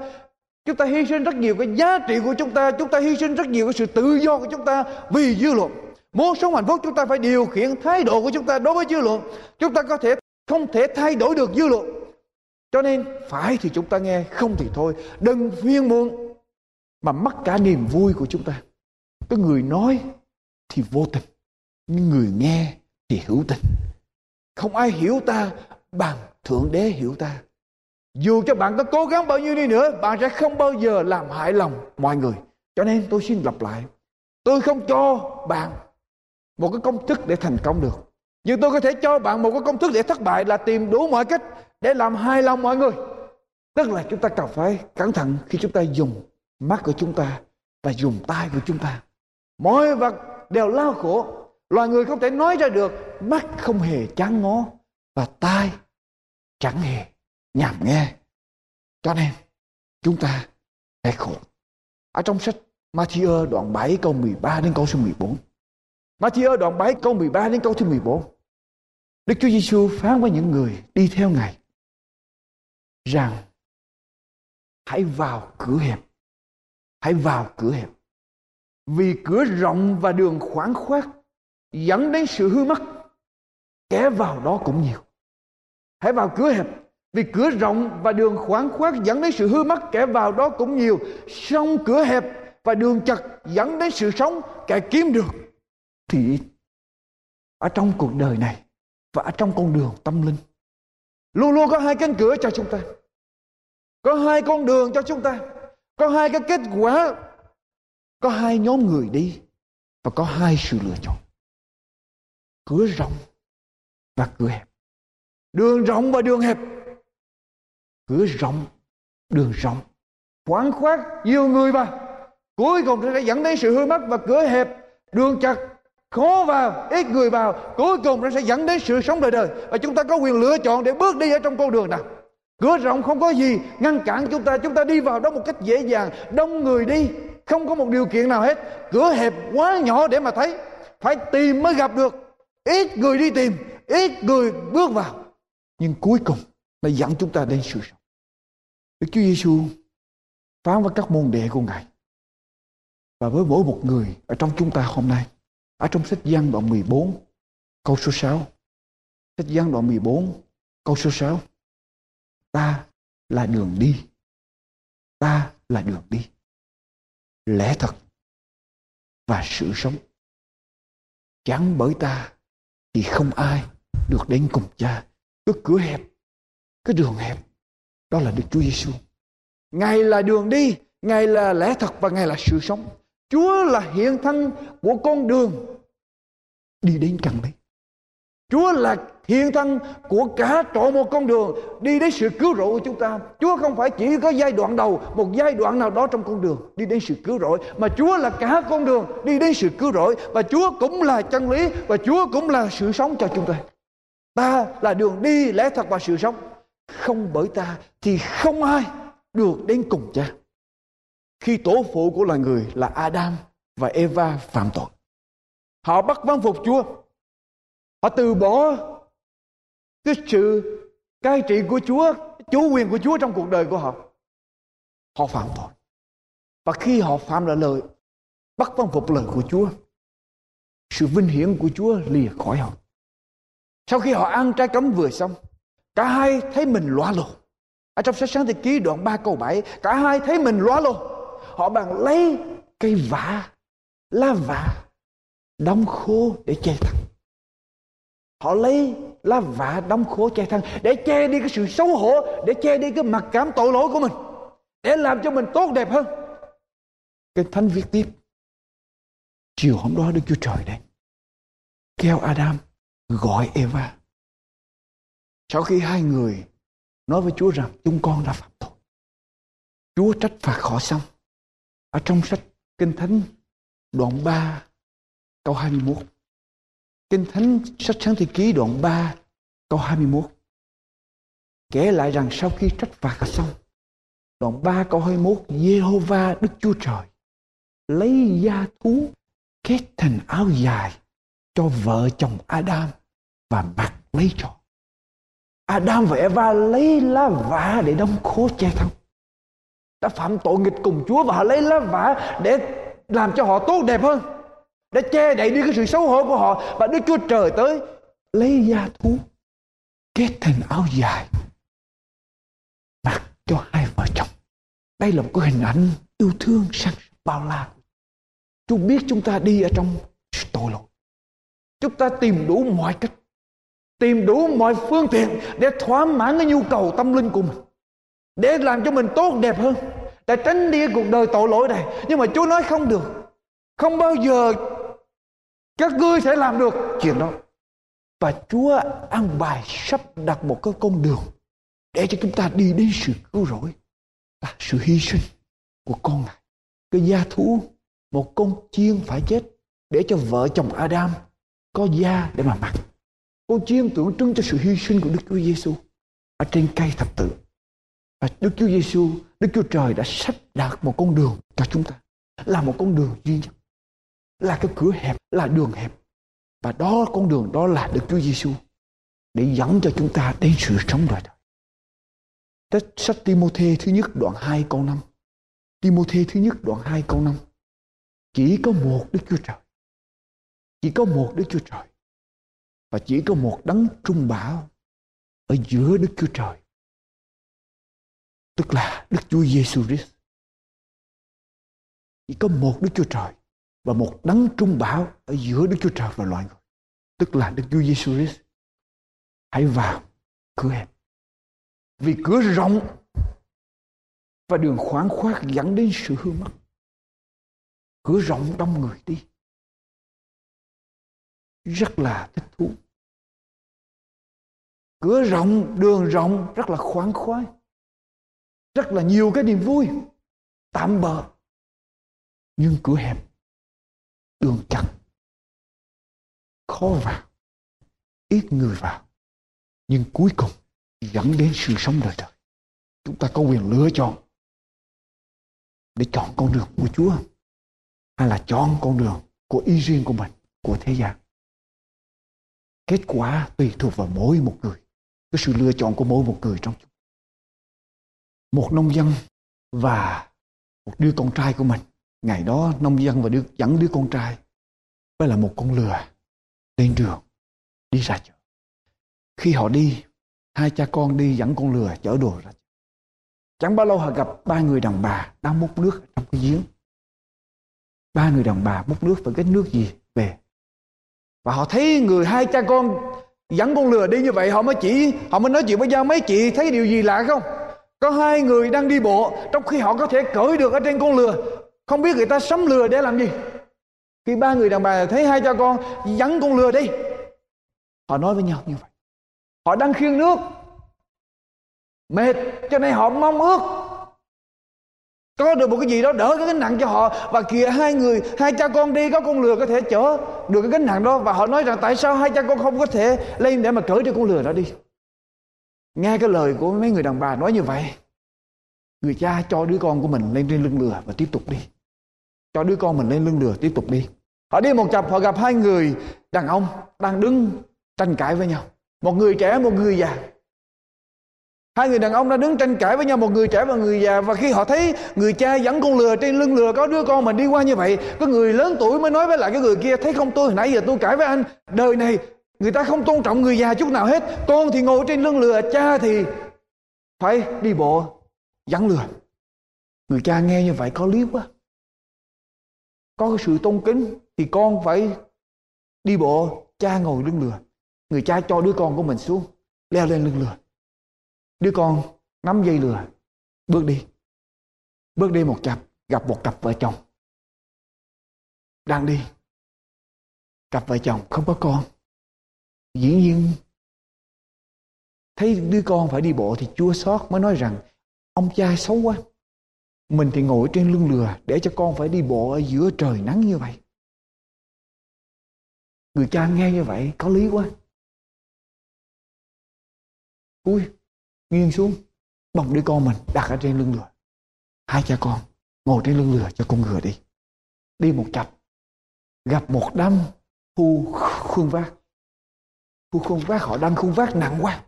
Chúng ta hy sinh rất nhiều cái giá trị của chúng ta. Chúng ta hy sinh rất nhiều cái sự tự do của chúng ta Vì dư luận. Muốn sống hạnh phúc chúng ta phải điều khiển thái độ của chúng ta đối với dư luận. Chúng ta có thể không thể thay đổi được dư luận. Cho nên phải thì chúng ta nghe, Không thì thôi. Đừng phiên muộn Mà mất cả niềm vui của chúng ta. Cái người nói thì vô tình, Nhưng người nghe thì hữu tình. Không ai hiểu ta bằng Thượng Đế hiểu ta. Dù cho bạn có cố gắng bao nhiêu đi nữa, Bạn sẽ không bao giờ làm hại lòng mọi người. Cho nên tôi xin lặp lại. Tôi không cho bạn Một cái công thức để thành công được. Nhưng tôi có thể cho bạn một cái công thức để thất bại Là tìm đủ mọi cách để làm hài lòng mọi người Tức là chúng ta cần phải cẩn thận Khi chúng ta dùng mắt của chúng ta Và dùng tay của chúng ta Mọi vật đều lao khổ Loài người không thể nói ra được Mắt không hề chán ngó Và tai chẳng hề nhảm nghe. Cho nên, chúng ta hãy khổ. Ở trong sách Matthew đoạn 7 câu 13 đến câu số 14. Matthew đoạn 7 câu 13 đến câu thứ 14. Đức Chúa Giêsu phán với những người đi theo Ngài rằng hãy vào cửa hẹp. Hãy vào cửa hẹp. Vì cửa rộng và đường khoáng khoát dẫn đến sự hư mất. Kẻ vào đó cũng nhiều. Hãy vào cửa hẹp vì cửa rộng và đường khoáng khoát dẫn đến sự hư mất, kẻ vào đó cũng nhiều. Song cửa hẹp và đường chặt dẫn đến sự sống, kẻ kiếm được. Thì ở trong cuộc đời này và ở trong con đường tâm linh luôn luôn có hai cánh cửa cho chúng ta. Có hai con đường cho chúng ta. Có hai cái kết quả. Có hai nhóm người đi. Và có hai sự lựa chọn. Cửa rộng và cửa hẹp. Đường rộng và đường hẹp cửa rộng, đường rộng khoáng khoát nhiều người mà cuối cùng sẽ dẫn đến sự hư mất và cửa hẹp đường chặt khó vào, ít người vào, cuối cùng nó sẽ dẫn đến sự sống đời đời. Và chúng ta có quyền lựa chọn để bước đi ở trong con đường nào. Cửa rộng không có gì ngăn cản chúng ta. Chúng ta đi vào đó một cách dễ dàng, đông người đi, không có một điều kiện nào hết. Cửa hẹp quá nhỏ để mà thấy. Phải tìm mới gặp được. Ít người đi tìm, ít người bước vào. Nhưng cuối cùng nó dẫn chúng ta đến sự sống. Đức Chúa Giêsu phán với các môn đệ của Ngài. Và với mỗi một người ở trong chúng ta hôm nay ở trong sách Giăng đoạn 14 câu số 6 sách Giăng đoạn 14 câu số 6 ta là đường đi. Ta là đường đi. Lẽ thật và sự sống. Chẳng bởi ta thì không ai được đến cùng cha. Cái cửa hẹp cái đường hẹp. Đó là Đức Chúa Giêsu. Ngài là đường đi, Ngài là lẽ thật và Ngài là sự sống. Chúa là hiện thân của con đường đi đến cần bấy. Chúa là hiện thân của cả trọn một con đường đi đến sự cứu rỗi của chúng ta. Chúa không phải chỉ có giai đoạn đầu, một giai đoạn nào đó trong con đường đi đến sự cứu rỗi, mà Chúa là cả con đường đi đến sự cứu rỗi và Chúa cũng là chân lý và Chúa cũng là sự sống cho chúng ta. Ta là đường đi lẽ thật và sự sống không bởi ta thì không ai được đến cùng cha khi tổ phụ của loài người là Adam và Eva phạm tội họ bắt văn phục Chúa họ từ bỏ cái sự cai trị của Chúa chủ quyền của Chúa trong cuộc đời của họ họ phạm tội và khi họ phạm lại lời bắt văn phục lời của Chúa sự vinh hiển của Chúa lìa khỏi họ. Sau khi họ ăn trái cấm vừa xong, cả hai thấy mình loa lồ. Ở trong sách sáng thế ký đoạn 3 câu 7, cả hai thấy mình loa lồ. Họ bằng lấy cây vả, lá vả, đóng khô để che thân. Họ lấy lá vả đóng khô che thân để che đi cái sự xấu hổ, để che đi cái mặc cảm tội lỗi của mình, để làm cho mình tốt đẹp hơn. Kinh Thánh viết tiếp, chiều hôm đó Đức Chúa Trời đến, kêu Adam gọi Eva. Sau khi hai người nói với Chúa rằng chúng con đã phạm tội, Chúa trách phạt họ xong. Ở trong sách Kinh Thánh đoạn 3 câu 21. Kinh Thánh sách Sáng Thế Ký đoạn 3 câu 21. Kể lại rằng sau khi trách phạt xong, đoạn 3 câu 21, Jehovah Đức Chúa Trời lấy da thú kết thành áo dài cho vợ chồng Adam và mặc lấy cho. Adam và Eva lấy lá vả để đóng khố che thân. Đã phạm tội nghịch cùng Chúa và họ lấy lá vả để làm cho họ tốt đẹp hơn. Để che đậy đi cái sự xấu hổ của họ. Và Đức Chúa Trời tới lấy da thú, kết thành áo dài, mặc cho hai vợ chồng. Đây là một cái hình ảnh yêu thương sang bao la. Chúa biết chúng ta đi ở trong tội lỗi. Chúng ta tìm đủ mọi cách, tìm đủ mọi phương tiện để thỏa mãn cái nhu cầu tâm linh của mình để làm cho mình tốt đẹp hơn. Để tránh đi cuộc đời tội lỗi này. Nhưng mà Chúa nói không được. Không bao giờ các ngươi sẽ làm được chuyện đó. Và Chúa ăn bài sắp đặt một cái con đường để cho chúng ta đi đến sự cứu rỗi là sự hy sinh của con ngài. Cái gia thú, một con chiên phải chết để cho vợ chồng Adam có da để mà mặc. Con chiên tượng trưng cho sự hy sinh của Đức Chúa Giêsu ở trên cây thập tự. Và Đức Chúa Giêsu, Đức Chúa Trời đã sắp đặt một con đường cho chúng ta. Là một con đường duy nhất. Là cái cửa hẹp, là đường hẹp. Và đó con đường đó là Đức Chúa Giêsu để dẫn cho chúng ta đến sự sống đời đời. Sách, sách Timôthê thứ nhất đoạn 2 câu 5. Timôthê thứ nhất đoạn 2 câu 5. Chỉ có một Đức Chúa Trời. Chỉ có một Đức Chúa Trời và chỉ có một đấng trung bảo ở giữa Đức Chúa Trời tức là Đức Chúa Giêsu Christ. Chỉ có một Đức Chúa Trời và một đấng trung bảo ở giữa Đức Chúa Trời và loài người. Tức là Đức Chúa Giêsu Christ. Hãy vào, cửa hẹp. Vì cửa rộng và đường khoáng khoát dẫn đến sự hư mất. Cửa rộng đông người đi. Rất là thích thú. Cửa rộng, đường rộng rất là khoáng khoái rất là nhiều cái niềm vui, tạm bờ nhưng cửa hẹp, đường chặt, khó vào, ít người vào, nhưng cuối cùng dẫn đến sự sống đời đời. Chúng ta có quyền lựa chọn để chọn con đường của Chúa hay là chọn con đường của ý riêng của mình, của thế gian. Kết quả tùy thuộc vào mỗi một người, cái sự lựa chọn của mỗi một người trong chúng một nông dân và một đứa con trai của mình. Ngày đó, nông dân và đứa, dẫn đứa con trai với là một con lừa lên đường đi ra chợ. Khi họ đi, hai cha con đi dẫn con lừa chở đồ ra chẳng bao lâu họ gặp ba người đàn bà đang múc nước trong cái giếng. Ba người đàn bà múc nước và cái nước gì về. Và họ thấy người hai cha con dẫn con lừa đi như vậy, họ mới chỉ, họ mới nói chuyện với nhau, mấy chị thấy điều gì lạ không? Có hai người đang đi bộ, trong khi họ có thể cởi được ở trên con lừa. Không biết người ta sắm lừa để làm gì. Khi ba người đàn bà thấy hai cha con dẫn con lừa đi, họ nói với nhau như vậy. Họ đang khiêng nước. Mệt, cho nên họ mong ước có được một cái gì đó đỡ cái gánh nặng cho họ. Và kìa, hai người, hai cha con đi có con lừa có thể chở được cái gánh nặng đó. Và họ nói rằng tại sao hai cha con không có thể lên để mà cởi cho con lừa đó đi? Nghe cái lời của mấy người đàn bà nói như vậy người cha cho đứa con của mình lên trên lưng lừa và tiếp tục đi. Cho đứa con mình lên lưng lừa tiếp tục đi. Họ đi một chập họ gặp hai người đàn ông đang đứng tranh cãi với nhau. Một người trẻ một người già. Hai người đàn ông đã đứng tranh cãi với nhau một người trẻ và người già. Và khi họ thấy người cha dẫn con lừa trên lưng lừa có đứa con mình đi qua như vậy, có người lớn tuổi mới nói với lại cái người kia thấy không tôi nãy giờ tôi cãi với anh, đời này người ta không tôn trọng người già chút nào hết, con thì ngồi trên lưng lừa, cha thì phải đi bộ dẫn lừa. Người cha nghe như vậy có lý quá. Có cái sự tôn kính thì con phải đi bộ, cha ngồi lưng lừa. Người cha cho đứa con của mình xuống, leo lên lưng lừa Đứa con nắm dây lừa, bước đi. Bước đi một chặp gặp một cặp vợ chồng. Đang đi. Cặp vợ chồng không có con. Dĩ nhiên thấy đứa con phải đi bộ thì chua xót mới nói rằng ông cha xấu quá. Mình thì ngồi trên lưng lừa để cho con phải đi bộ ở giữa trời nắng như vậy. Người cha nghe như vậy có lý quá. Ui, nghiêng xuống bồng đứa con mình đặt ở trên lưng lừa hai cha con ngồi trên lưng lừa cho con ngựa đi đi một chập gặp một đám thu khuôn vác khu khuôn vác, họ đang khuôn vác, nặng quá.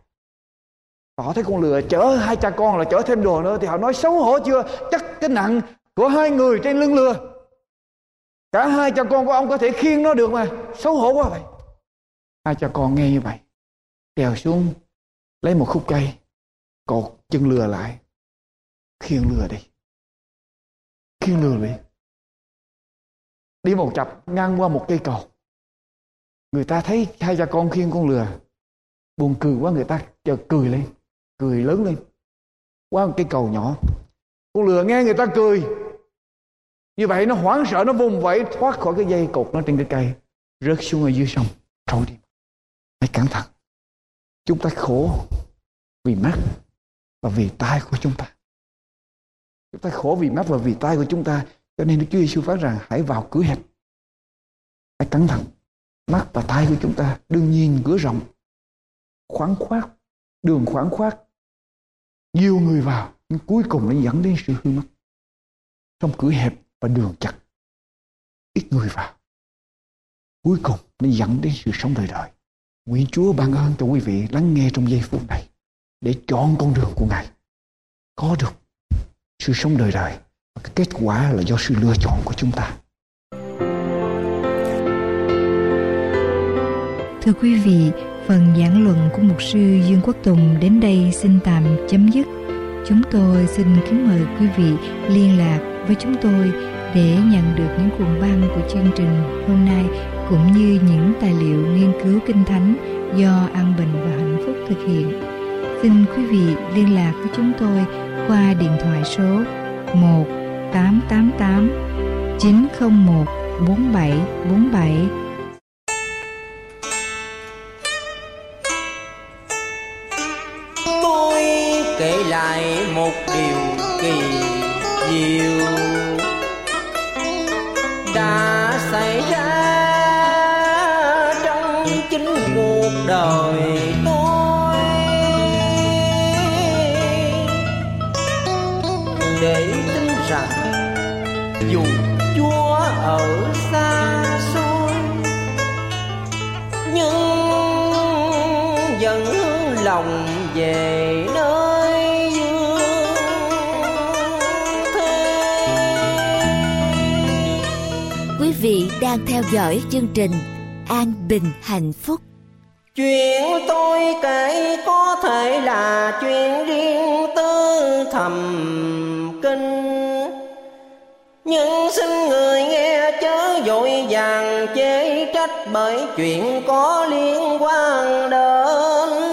Họ thấy con lừa chở hai cha con là chở thêm đồ nữa thì họ nói xấu hổ chưa? Chắc cái nặng của hai người trên lưng lừa. Cả hai cha con của ông có thể khiêng nó được mà. Xấu hổ quá vậy. Hai cha con nghe như vậy trèo xuống, lấy một khúc cây, cột chân lừa lại. Khiêng lừa đi. Khiêng lừa đi. Đi một chập, ngang qua một cây cầu người ta thấy hai cha con khiêng con lừa buồn cười quá, người ta chờ cười lên, cười lớn lên qua một cây cầu nhỏ, con lừa nghe người ta cười như vậy nó hoảng sợ, nó vùng vẫy, thoát khỏi cái dây cột nó trên cái cây, rớt xuống ở dưới sông, trôi đi hãy cẩn thận chúng ta khổ vì mắt và vì tai của chúng ta. Chúng ta khổ vì mắt và vì tai của chúng ta. Cho nên Đức Chúa Giêsu phán rằng, hãy vào cửa hẹp. Hãy cẩn thận. Mắt và tai của chúng ta đương nhiên cửa rộng. Khoáng khoát. Đường khoáng khoát. Nhiều người vào. Nhưng cuối cùng nó dẫn đến sự hư mất. Trong cửa hẹp và đường chặt. Ít người vào. Cuối cùng nó dẫn đến sự sống đời đời. Nguyện Chúa ban ơn cho quý vị lắng nghe trong giây phút này, để chọn con đường của Ngài có được sự sống đời đời cái kết quả là do sự lựa chọn của chúng ta Thưa quý vị, phần giảng luận của mục sư Dương Quốc Tùng đến đây xin tạm chấm dứt. Chúng tôi xin kính mời quý vị liên lạc với chúng tôi để nhận được những cuộn băng của chương trình hôm nay cũng như những tài liệu nghiên cứu kinh thánh do An Bình và Hạnh Phúc thực hiện. Xin quý vị liên lạc với chúng tôi qua điện thoại số 1 888 901 4747 lại một điều kỳ diệu. Đã xảy ra trong chính cuộc đời tôi. Để tin rằng dù Chúa ở xa xôi, nhưng vẫn lòng về nơi đang theo dõi chương trình An Bình Hạnh Phúc. Chuyện tôi kể có thể là chuyện riêng tư thầm kinh. Nhưng xin người nghe chớ vội vàng chế trách bởi chuyện có liên quan đến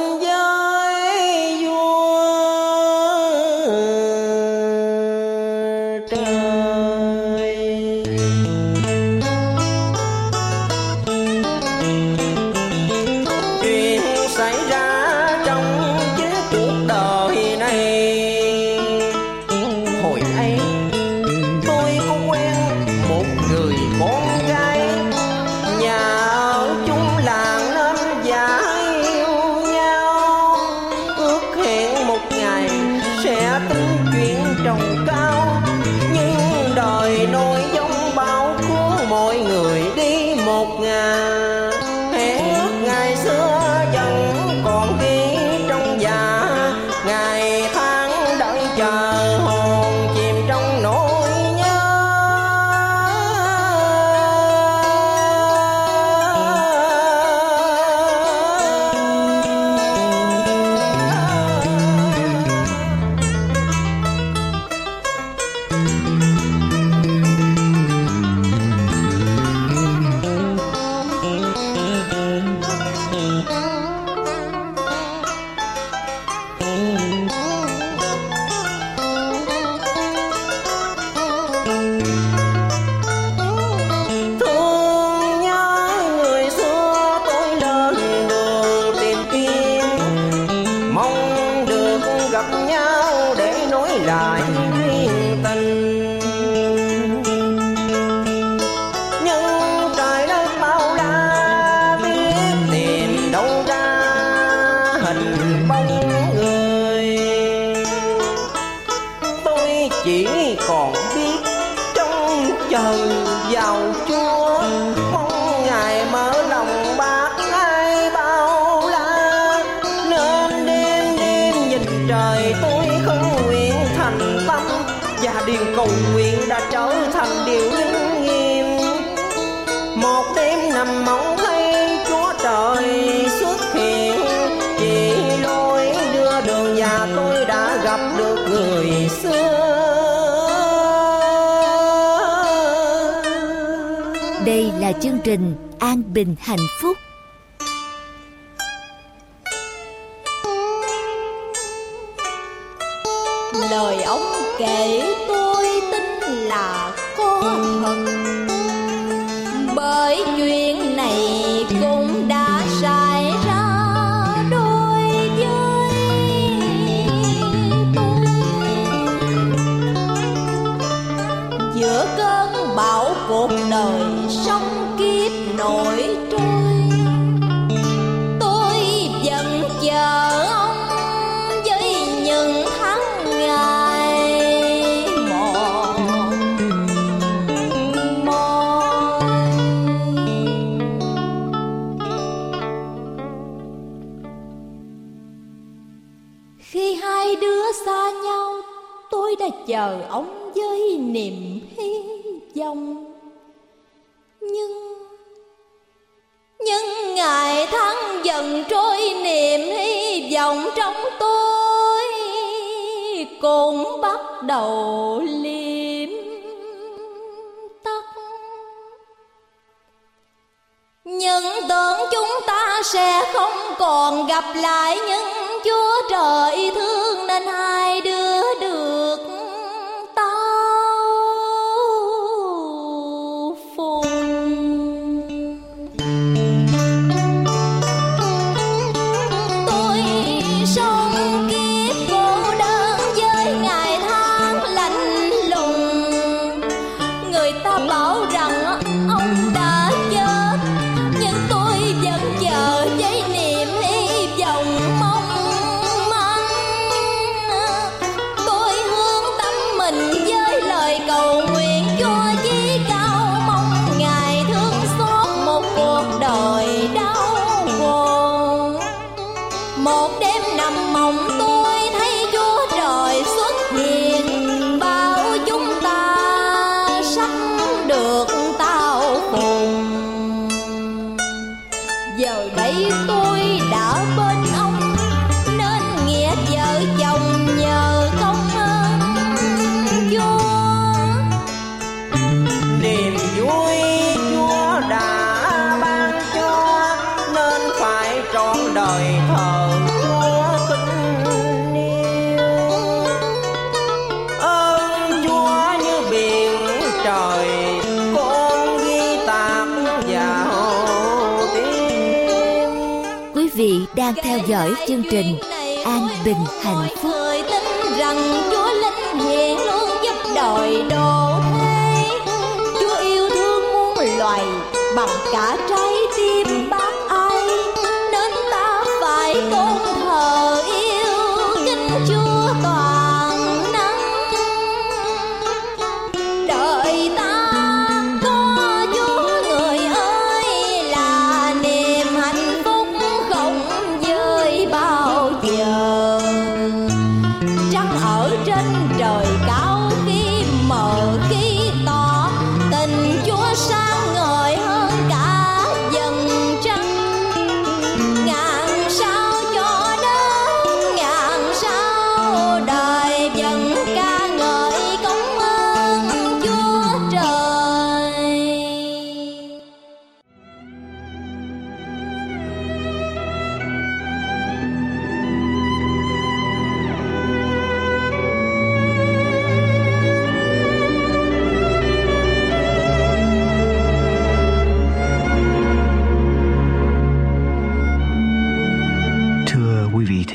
dõi chương trình an bình hạnh phúc. Tin rằng chúa linh hiện luôn giúp đời đồ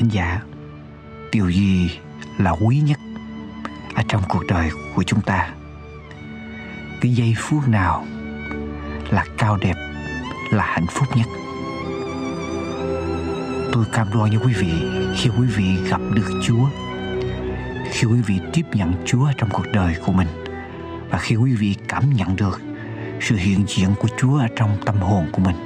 thính giả. Điều gì là quý nhất ở trong cuộc đời của chúng ta? Cái giây phút nào là cao đẹp, là hạnh phúc nhất? Tôi cam đoan với quý vị, khi quý vị gặp được chúa, khi quý vị tiếp nhận chúa trong cuộc đời của mình, và khi quý vị cảm nhận được sự hiện diện của chúa ở trong tâm hồn của mình,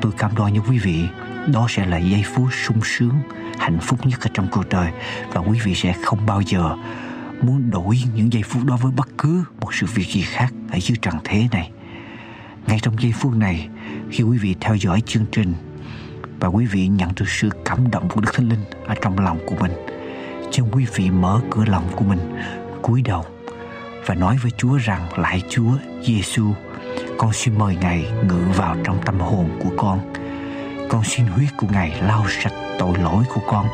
tôi cam đoan với quý vị đó sẽ là giây phút sung sướng hạnh phúc nhất ở trong cuộc đời. Và quý vị sẽ không bao giờ muốn đổi những giây phút đó với bất cứ một sự việc gì khác ở dưới trần thế này. Ngay trong giây phút này khi quý vị theo dõi chương trình và quý vị nhận được sự cảm động của đức thánh linh ở trong lòng của mình xin quý vị mở cửa lòng của mình cúi đầu và nói với Chúa rằng lại Chúa Giêsu, con xin mời Ngài ngự vào trong tâm hồn của con. Con xin huyết của Ngài lau sạch tội lỗi của con.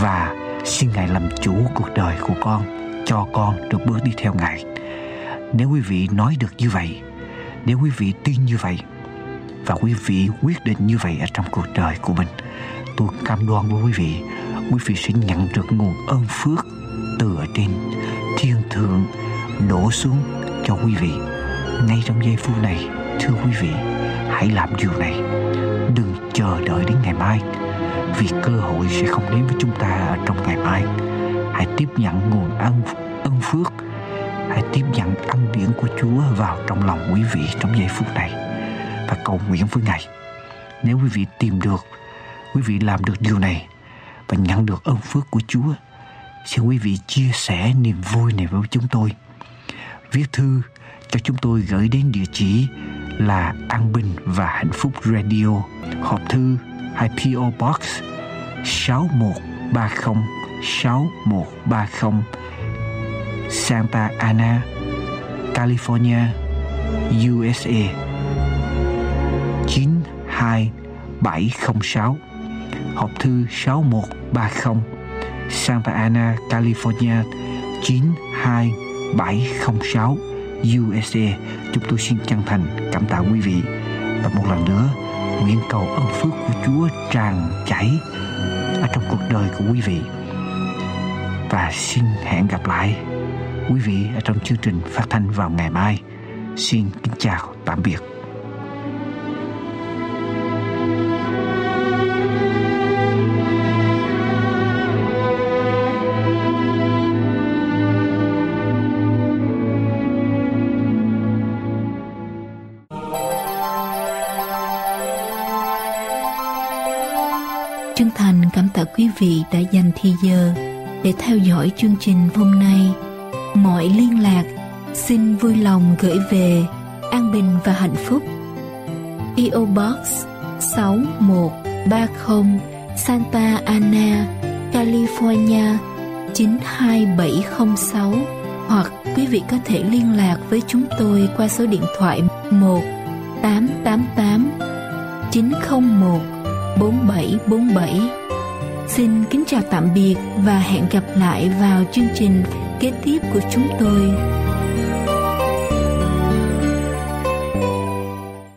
Và xin Ngài làm chủ cuộc đời của con, cho con được bước đi theo Ngài. Nếu quý vị nói được như vậy, nếu quý vị tin như vậy và quý vị quyết định như vậy ở trong cuộc đời của mình, tôi cam đoan với quý vị, quý vị sẽ nhận được nguồn ơn phước từ ở trên thiên thượng đổ xuống cho quý vị. Ngay trong giây phút này thưa quý vị hãy làm điều này đừng chờ đợi đến ngày mai vì cơ hội sẽ không đến với chúng ta ở trong ngày mai hãy tiếp nhận nguồn ân ân phước hãy tiếp nhận ân điển của Chúa vào trong lòng quý vị trong giây phút này và cầu nguyện với Ngài. Nếu quý vị tìm được, quý vị làm được điều này và nhận được ơn phước của Chúa, xin quý vị chia sẻ niềm vui này với chúng tôi. Viết thư cho chúng tôi gửi đến địa chỉ là An Bình và Hạnh Phúc Radio, hộp thư hay PO Box 6130 6130 Santa Ana, California, USA 92706 hộp thư 6130 Santa Ana, California 92706 USA. Chúng tôi xin chân thành cảm tạ quý vị và một lần nữa nguyện cầu ơn phước của Chúa tràn chảy ở trong cuộc đời của quý vị. Và xin hẹn gặp lại quý vị ở trong chương trình phát thanh vào ngày mai. Xin kính chào, tạm biệt. Vị đã dành thì giờ để theo dõi chương trình hôm nay. Mọi liên lạc xin vui lòng gửi về An Bình và Hạnh Phúc. PO Box 6130 Santa Ana, California 92706 hoặc quý vị có thể liên lạc với chúng tôi qua số điện thoại 1 888 901 4747. Xin kính chào tạm biệt và hẹn gặp lại vào chương trình kế tiếp của chúng tôi.